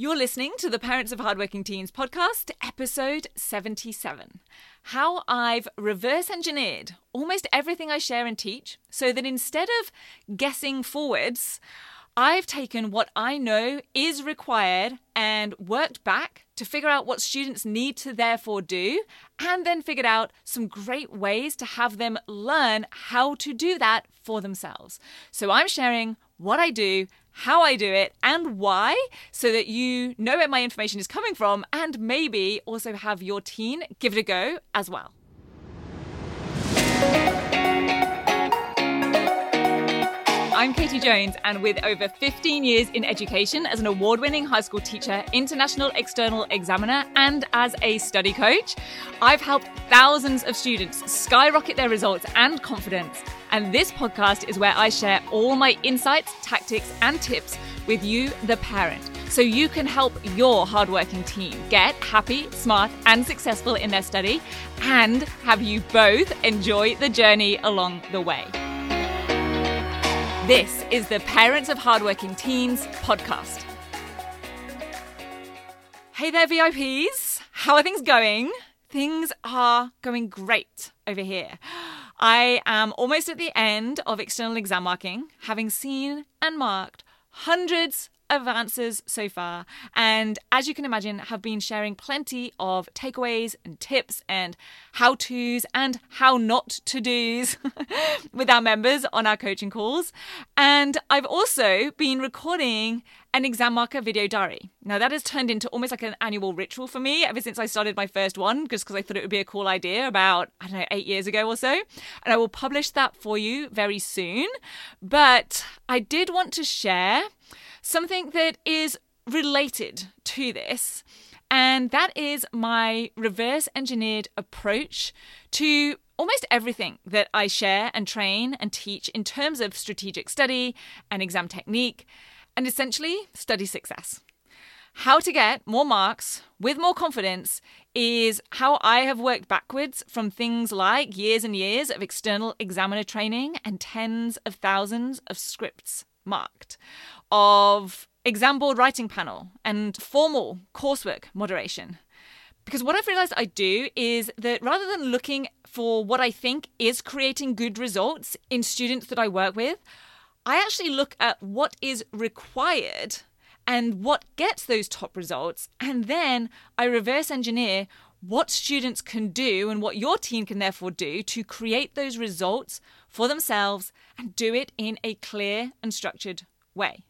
You're listening to the Parents of Hardworking Teens podcast, episode 77. How I've reverse engineered almost everything I share and teach so that instead of guessing forwards, I've taken what I know is required and worked back to figure out what students need to therefore do, and then figured out some great ways to have them learn how to do that for themselves. So I'm sharing what I do how I do it, and why, so that you know where my information is coming from and maybe also have your teen give it a go as well. I'm Katie Jones, and with over 15 years in education as an award winning high school teacher, international external examiner, and as a study coach, I've helped thousands of students skyrocket their results and confidence. And this podcast is where I share all my insights, tactics, and tips with you, the parent, so you can help your hardworking team get happy, smart, and successful in their study, and have you both enjoy the journey along the way. This is the Parents of Hardworking Teens podcast. Hey there, VIPs. How are things going? Things are going great over here. I am almost at the end of external exam marking, having seen and marked hundreds advances so far. And as you can imagine, have been sharing plenty of takeaways and tips and how to's and how not to do's with our members on our coaching calls. And I've also been recording an exam marker video diary. Now, that has turned into almost like an annual ritual for me ever since I started my first one, just because I thought it would be a cool idea about, I don't know, eight years ago or so. And I will publish that for you very soon. But I did want to share something that is related to this. And that is my reverse engineered approach to almost everything that I share and train and teach in terms of strategic study and exam technique, and essentially study success. How to get more marks with more confidence is how I have worked backwards from things like years and years of external examiner training and tens of thousands of scripts marked of exam board writing panel and formal coursework moderation. Because what I've realized I do is that rather than looking for what I think is creating good results in students that I work with, I actually look at what is required and what gets those top results. And then I reverse engineer what students can do and what your team can therefore do to create those results for themselves and do it in a clear and structured way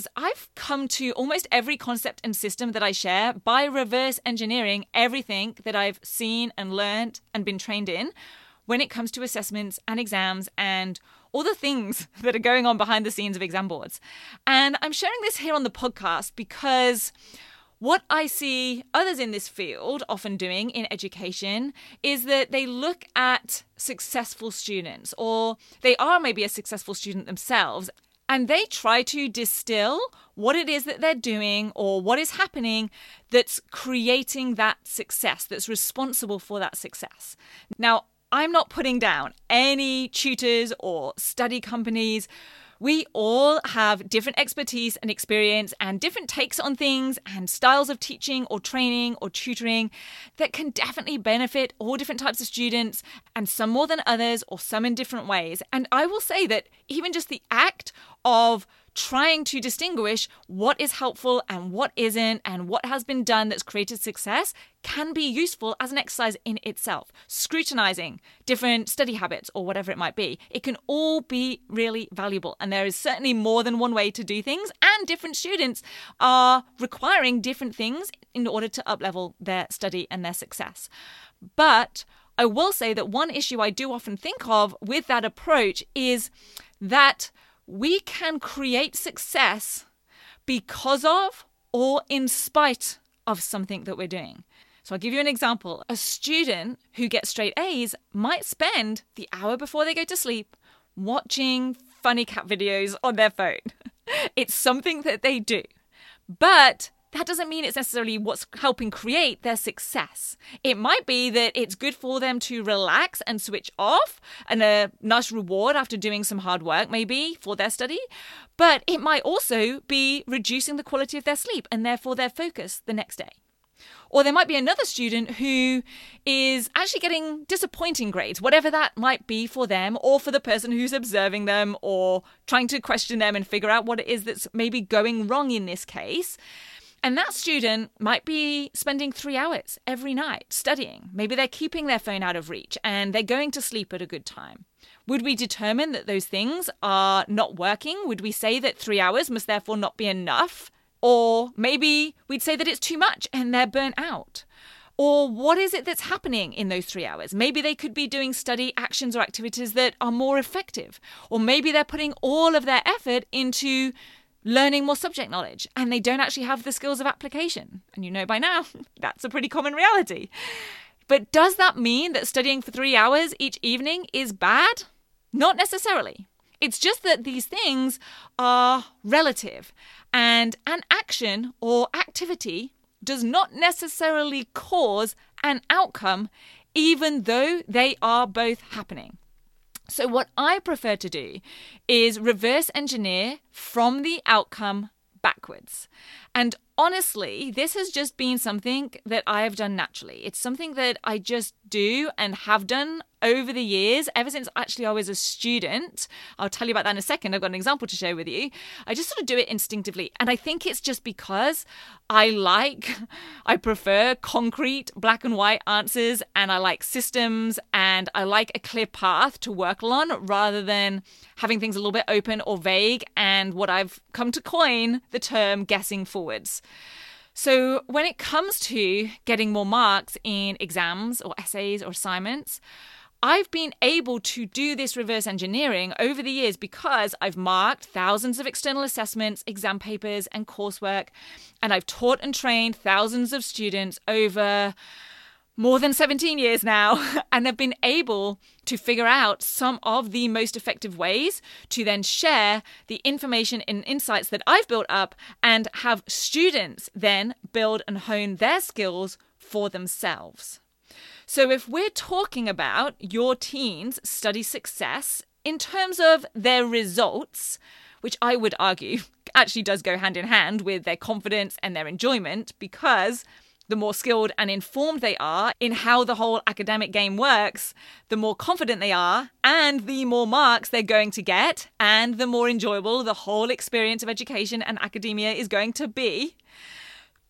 because I've come to almost every concept and system that I share by reverse engineering everything that I've seen and learned and been trained in when it comes to assessments and exams and all the things that are going on behind the scenes of exam boards. And I'm sharing this here on the podcast because what I see others in this field often doing in education is that they look at successful students, or they are maybe a successful student themselves, and they try to distill what it is that they're doing or what is happening that's creating that success, that's responsible for that success. Now, I'm not putting down any tutors or study companies we all have different expertise and experience and different takes on things and styles of teaching or training or tutoring that can definitely benefit all different types of students and some more than others or some in different ways. And I will say that even just the act of trying to distinguish what is helpful and what isn't, and what has been done that's created success can be useful as an exercise in itself. Scrutinizing different study habits or whatever it might be, it can all be really valuable. And there is certainly more than one way to do things, and different students are requiring different things in order to uplevel their study and their success. But I will say that one issue I do often think of with that approach is that we can create success because of or in spite of something that we're doing. So I'll give you an example. A student who gets straight A's might spend the hour before they go to sleep watching funny cat videos on their phone. it's something that they do. But that doesn't mean it's necessarily what's helping create their success. It might be that it's good for them to relax and switch off and a nice reward after doing some hard work, maybe for their study. But it might also be reducing the quality of their sleep and therefore their focus the next day. Or there might be another student who is actually getting disappointing grades, whatever that might be for them, or for the person who's observing them, or trying to question them and figure out what it is that's maybe going wrong in this case. And that student might be spending three hours every night studying. Maybe they're keeping their phone out of reach and they're going to sleep at a good time. Would we determine that those things are not working? Would we say that three hours must therefore not be enough? Or maybe we'd say that it's too much and they're burnt out. Or what is it that's happening in those three hours? Maybe they could be doing study actions or activities that are more effective. Or maybe they're putting all of their effort into learning more subject knowledge and they don't actually have the skills of application. And you know by now, that's a pretty common reality. But does that mean that studying for three hours each evening is bad? Not necessarily. It's just that these things are relative, and an action or activity does not necessarily cause an outcome, even though they are both happening. So, what I prefer to do is reverse engineer from the outcome backwards. And honestly, this has just been something that I have done naturally. It's something that I just do and have done over the years, ever since actually I was a student. I'll tell you about that in a second. I've got an example to share with you. I just sort of do it instinctively. And I think it's just because I like, I prefer concrete, black and white answers, and I like systems, and I like a clear path to work on rather than having things a little bit open or vague. And what I've come to coin the term guessing forwards. So, when it comes to getting more marks in exams or essays or assignments, I've been able to do this reverse engineering over the years because I've marked thousands of external assessments, exam papers, and coursework, and I've taught and trained thousands of students over more than 17 years now and have been able to figure out some of the most effective ways to then share the information and insights that I've built up and have students then build and hone their skills for themselves. So, if we're talking about your teen's study success in terms of their results, which I would argue actually does go hand in hand with their confidence and their enjoyment, because the more skilled and informed they are in how the whole academic game works, the more confident they are, and the more marks they're going to get, and the more enjoyable the whole experience of education and academia is going to be.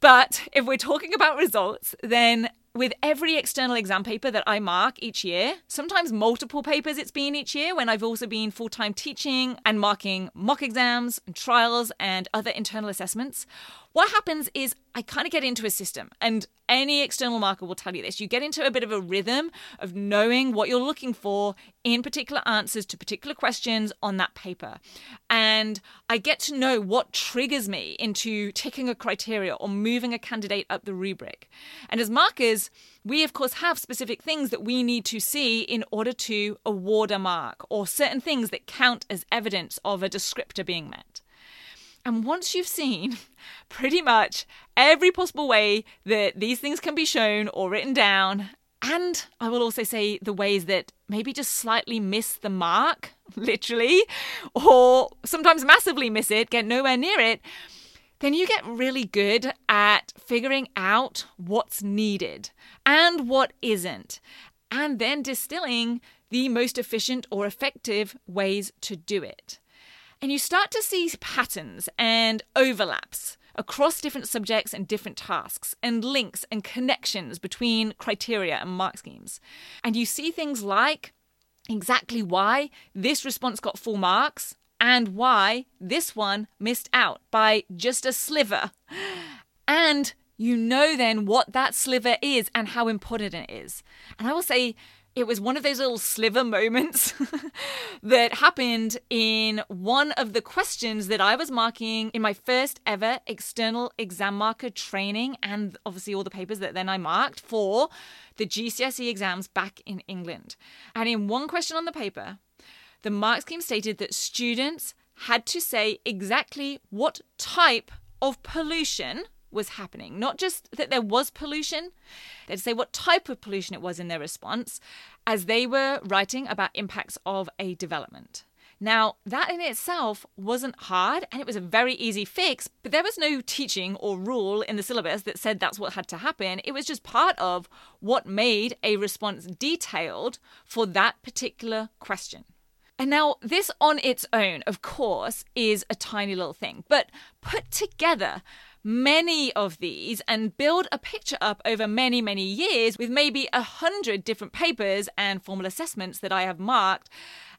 But if we're talking about results, then with every external exam paper that I mark each year, sometimes multiple papers it's been each year when I've also been full time teaching and marking mock exams and trials and other internal assessments, what happens is I kind of get into a system, and any external marker will tell you this. You get into a bit of a rhythm of knowing what you're looking for in particular answers to particular questions on that paper. And I get to know what triggers me into ticking a criteria or moving a candidate up the rubric. And as markers, we of course have specific things that we need to see in order to award a mark, or certain things that count as evidence of a descriptor being met. And once you've seen pretty much every possible way that these things can be shown or written down, and I will also say the ways that maybe just slightly miss the mark, literally, or sometimes massively miss it, get nowhere near it, then you get really good at figuring out what's needed and what isn't, and then distilling the most efficient or effective ways to do it. And you start to see patterns and overlaps across different subjects and different tasks, and links and connections between criteria and mark schemes. And you see things like exactly why this response got full marks and why this one missed out by just a sliver. And you know then what that sliver is and how important it is. And I will say, it was one of those little sliver moments that happened in one of the questions that I was marking in my first ever external exam marker training, and obviously all the papers that then I marked for the GCSE exams back in England. And in one question on the paper, the mark scheme stated that students had to say exactly what type of pollution was happening. Not just that there was pollution, they'd say what type of pollution it was in their response as they were writing about impacts of a development. Now, that in itself wasn't hard and it was a very easy fix, but there was no teaching or rule in the syllabus that said that's what had to happen. It was just part of what made a response detailed for that particular question. And now, this on its own, of course, is a tiny little thing, but put together, many of these and build a picture up over many, many years with maybe a hundred different papers and formal assessments that I have marked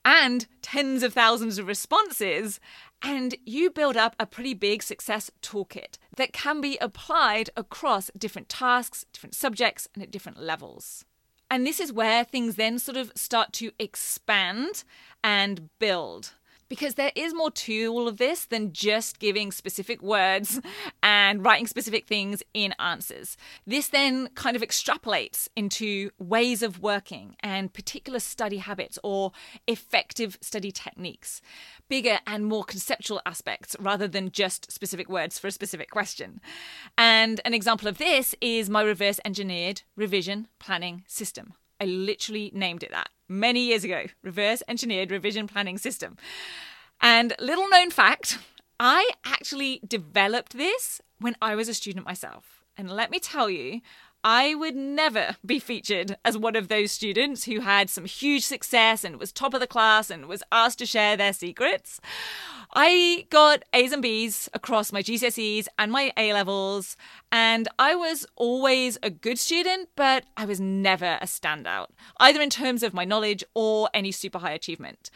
and tens of thousands of responses. And you build up a pretty big success toolkit that can be applied across different tasks, different subjects, and at different levels. And this is where things then sort of start to expand and build because there is more to all of this than just giving specific words and writing specific things in answers. This then kind of extrapolates into ways of working and particular study habits or effective study techniques, bigger and more conceptual aspects rather than just specific words for a specific question. And an example of this is my reverse engineered revision planning system. I literally named it that many years ago reverse engineered revision planning system. And little known fact, I actually developed this when I was a student myself. And let me tell you, I would never be featured as one of those students who had some huge success and was top of the class and was asked to share their secrets. I got A's and B's across my GCSEs and my A levels, and I was always a good student, but I was never a standout, either in terms of my knowledge or any super high achievement.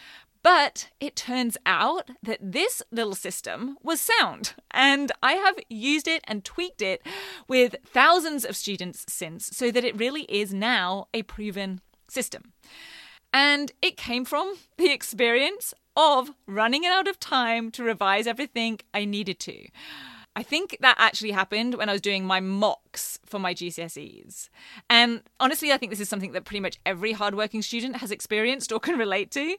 But it turns out that this little system was sound, and I have used it and tweaked it with thousands of students since, so that it really is now a proven system. And it came from the experience of running out of time to revise everything I needed to. I think that actually happened when I was doing my mocks for my GCSEs. And um, honestly, I think this is something that pretty much every hardworking student has experienced or can relate to.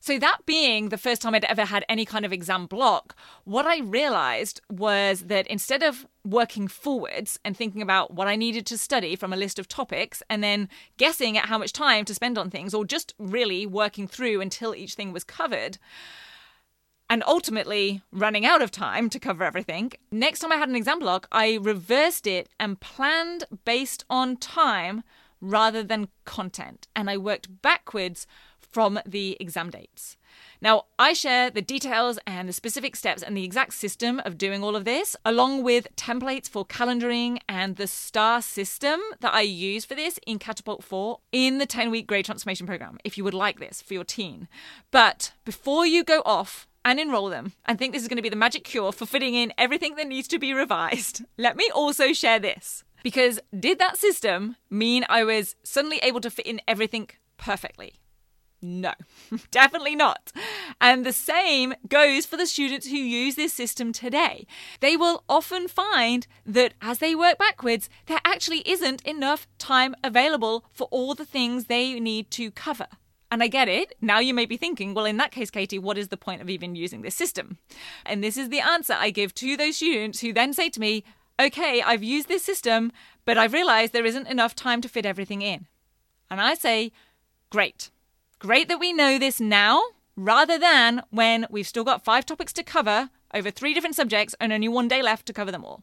So, that being the first time I'd ever had any kind of exam block, what I realized was that instead of working forwards and thinking about what I needed to study from a list of topics and then guessing at how much time to spend on things or just really working through until each thing was covered, and ultimately running out of time to cover everything. Next time I had an exam block, I reversed it and planned based on time rather than content. And I worked backwards from the exam dates. Now, I share the details and the specific steps and the exact system of doing all of this, along with templates for calendaring and the STAR system that I use for this in Catapult 4 in the 10 week grade transformation program, if you would like this for your teen. But before you go off and enroll them and think this is going to be the magic cure for fitting in everything that needs to be revised, let me also share this. Because did that system mean I was suddenly able to fit in everything perfectly? No, definitely not. And the same goes for the students who use this system today. They will often find that as they work backwards, there actually isn't enough time available for all the things they need to cover. And I get it. Now you may be thinking, well, in that case, Katie, what is the point of even using this system? And this is the answer I give to those students who then say to me, okay, I've used this system, but I've realized there isn't enough time to fit everything in. And I say, great. Great that we know this now rather than when we've still got five topics to cover over three different subjects and only one day left to cover them all.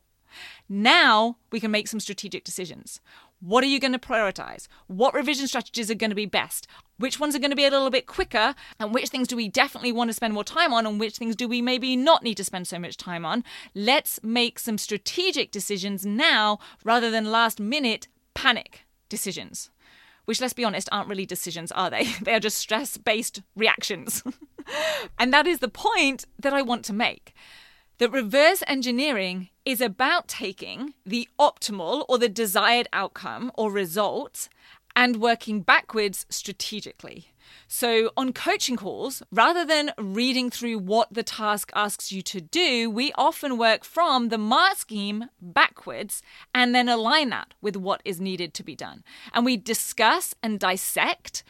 Now we can make some strategic decisions. What are you going to prioritize? What revision strategies are going to be best? Which ones are going to be a little bit quicker? And which things do we definitely want to spend more time on? And which things do we maybe not need to spend so much time on? Let's make some strategic decisions now rather than last minute panic decisions. Which, let's be honest, aren't really decisions, are they? They are just stress based reactions. and that is the point that I want to make that reverse engineering is about taking the optimal or the desired outcome or result and working backwards strategically. So, on coaching calls, rather than reading through what the task asks you to do, we often work from the MARK scheme backwards and then align that with what is needed to be done. And we discuss and dissect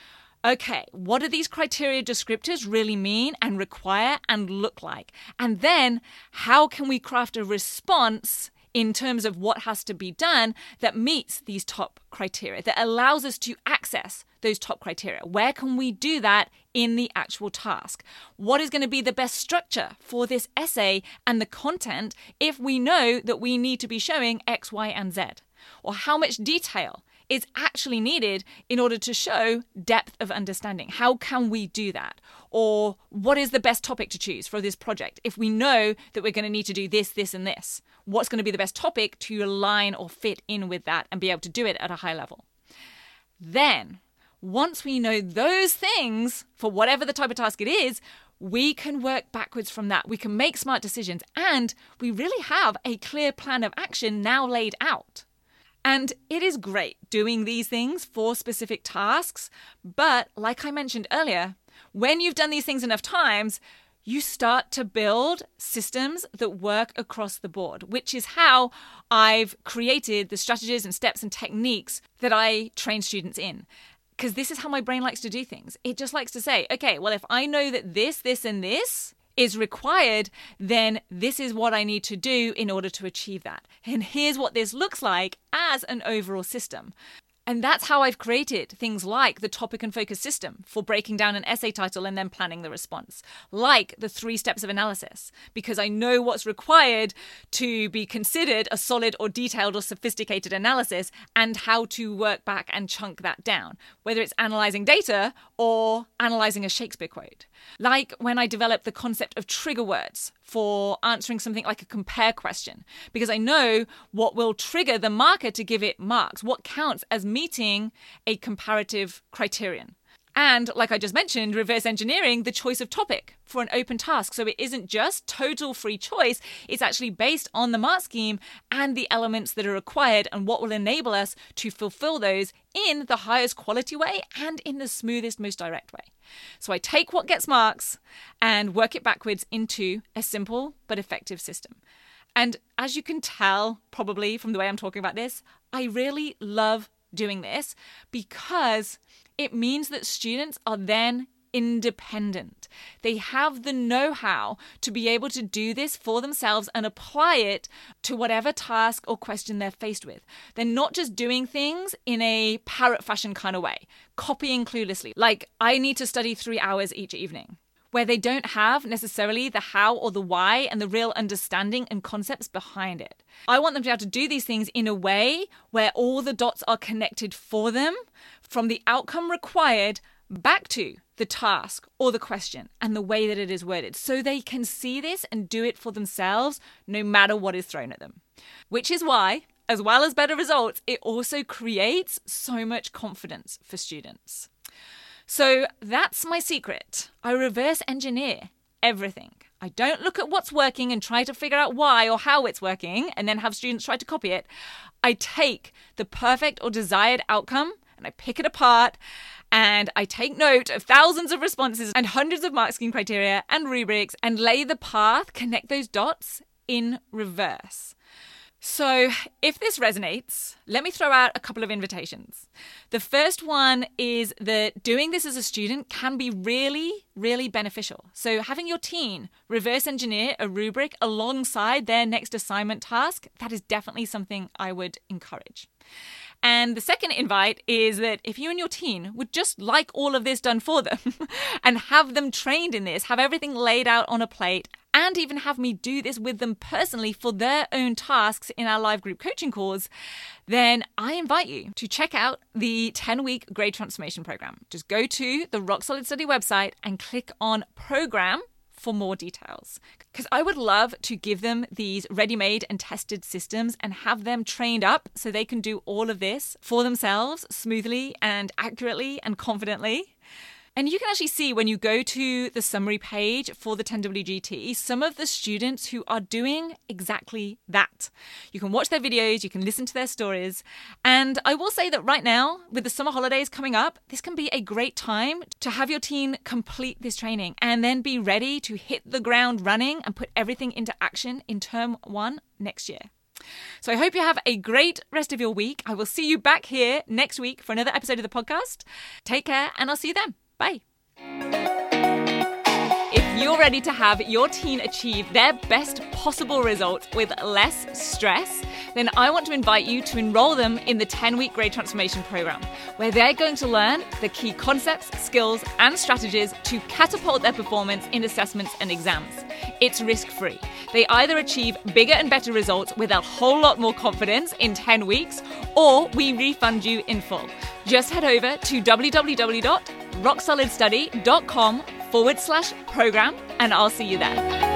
okay, what do these criteria descriptors really mean and require and look like? And then how can we craft a response in terms of what has to be done that meets these top criteria, that allows us to access those top criteria. Where can we do that in the actual task? What is going to be the best structure for this essay and the content if we know that we need to be showing X, Y, and Z? Or how much detail is actually needed in order to show depth of understanding. How can we do that? Or what is the best topic to choose for this project if we know that we're going to need to do this, this, and this? What's going to be the best topic to align or fit in with that and be able to do it at a high level? Then, once we know those things for whatever the type of task it is, we can work backwards from that. We can make smart decisions, and we really have a clear plan of action now laid out. And it is great doing these things for specific tasks. But like I mentioned earlier, when you've done these things enough times, you start to build systems that work across the board, which is how I've created the strategies and steps and techniques that I train students in. Because this is how my brain likes to do things. It just likes to say, okay, well, if I know that this, this, and this is required, then this is what I need to do in order to achieve that. And here's what this looks like as an overall system. And that's how I've created things like the topic and focus system for breaking down an essay title and then planning the response, like the three steps of analysis, because I know what's required to be considered a solid or detailed or sophisticated analysis and how to work back and chunk that down, whether it's analyzing data or analyzing a Shakespeare quote. Like when I developed the concept of trigger words for answering something like a compare question, because I know what will trigger the marker to give it marks, what counts as meeting a comparative criterion. And like I just mentioned, reverse engineering the choice of topic for an open task. So it isn't just total free choice, it's actually based on the mark scheme and the elements that are required and what will enable us to fulfill those in the highest quality way and in the smoothest, most direct way. So I take what gets marks and work it backwards into a simple but effective system. And as you can tell, probably from the way I'm talking about this, I really love doing this because it means that students are then independent. They have the know how to be able to do this for themselves and apply it to whatever task or question they're faced with. They're not just doing things in a parrot fashion kind of way, copying cluelessly, like, I need to study three hours each evening where they don't have necessarily the how or the why and the real understanding and concepts behind it. I want them to be able to do these things in a way where all the dots are connected for them from the outcome required back to the task or the question and the way that it is worded so they can see this and do it for themselves no matter what is thrown at them. Which is why, as well as better results, it also creates so much confidence for students. So that's my secret. I reverse engineer everything. I don't look at what's working and try to figure out why or how it's working and then have students try to copy it. I take the perfect or desired outcome and I pick it apart and I take note of thousands of responses and hundreds of mark scheme criteria and rubrics and lay the path, connect those dots in reverse. So, if this resonates, let me throw out a couple of invitations. The first one is that doing this as a student can be really, really beneficial. So, having your teen reverse engineer a rubric alongside their next assignment task, that is definitely something I would encourage. And the second invite is that if you and your teen would just like all of this done for them and have them trained in this, have everything laid out on a plate, and even have me do this with them personally for their own tasks in our live group coaching course, then I invite you to check out the 10 week grade transformation program. Just go to the Rock Solid Study website and click on program for more details. Because I would love to give them these ready made and tested systems and have them trained up so they can do all of this for themselves smoothly and accurately and confidently. And you can actually see when you go to the summary page for the 10WGT some of the students who are doing exactly that. You can watch their videos, you can listen to their stories. And I will say that right now, with the summer holidays coming up, this can be a great time to have your teen complete this training and then be ready to hit the ground running and put everything into action in term one next year. So I hope you have a great rest of your week. I will see you back here next week for another episode of the podcast. Take care, and I'll see you then. Bye. If you're ready to have your teen achieve their best possible results with less stress, then I want to invite you to enroll them in the 10 week grade transformation program, where they're going to learn the key concepts, skills, and strategies to catapult their performance in assessments and exams. It's risk free. They either achieve bigger and better results with a whole lot more confidence in 10 weeks, or we refund you in full. Just head over to www.rocksolidstudy.com forward slash program, and I'll see you there.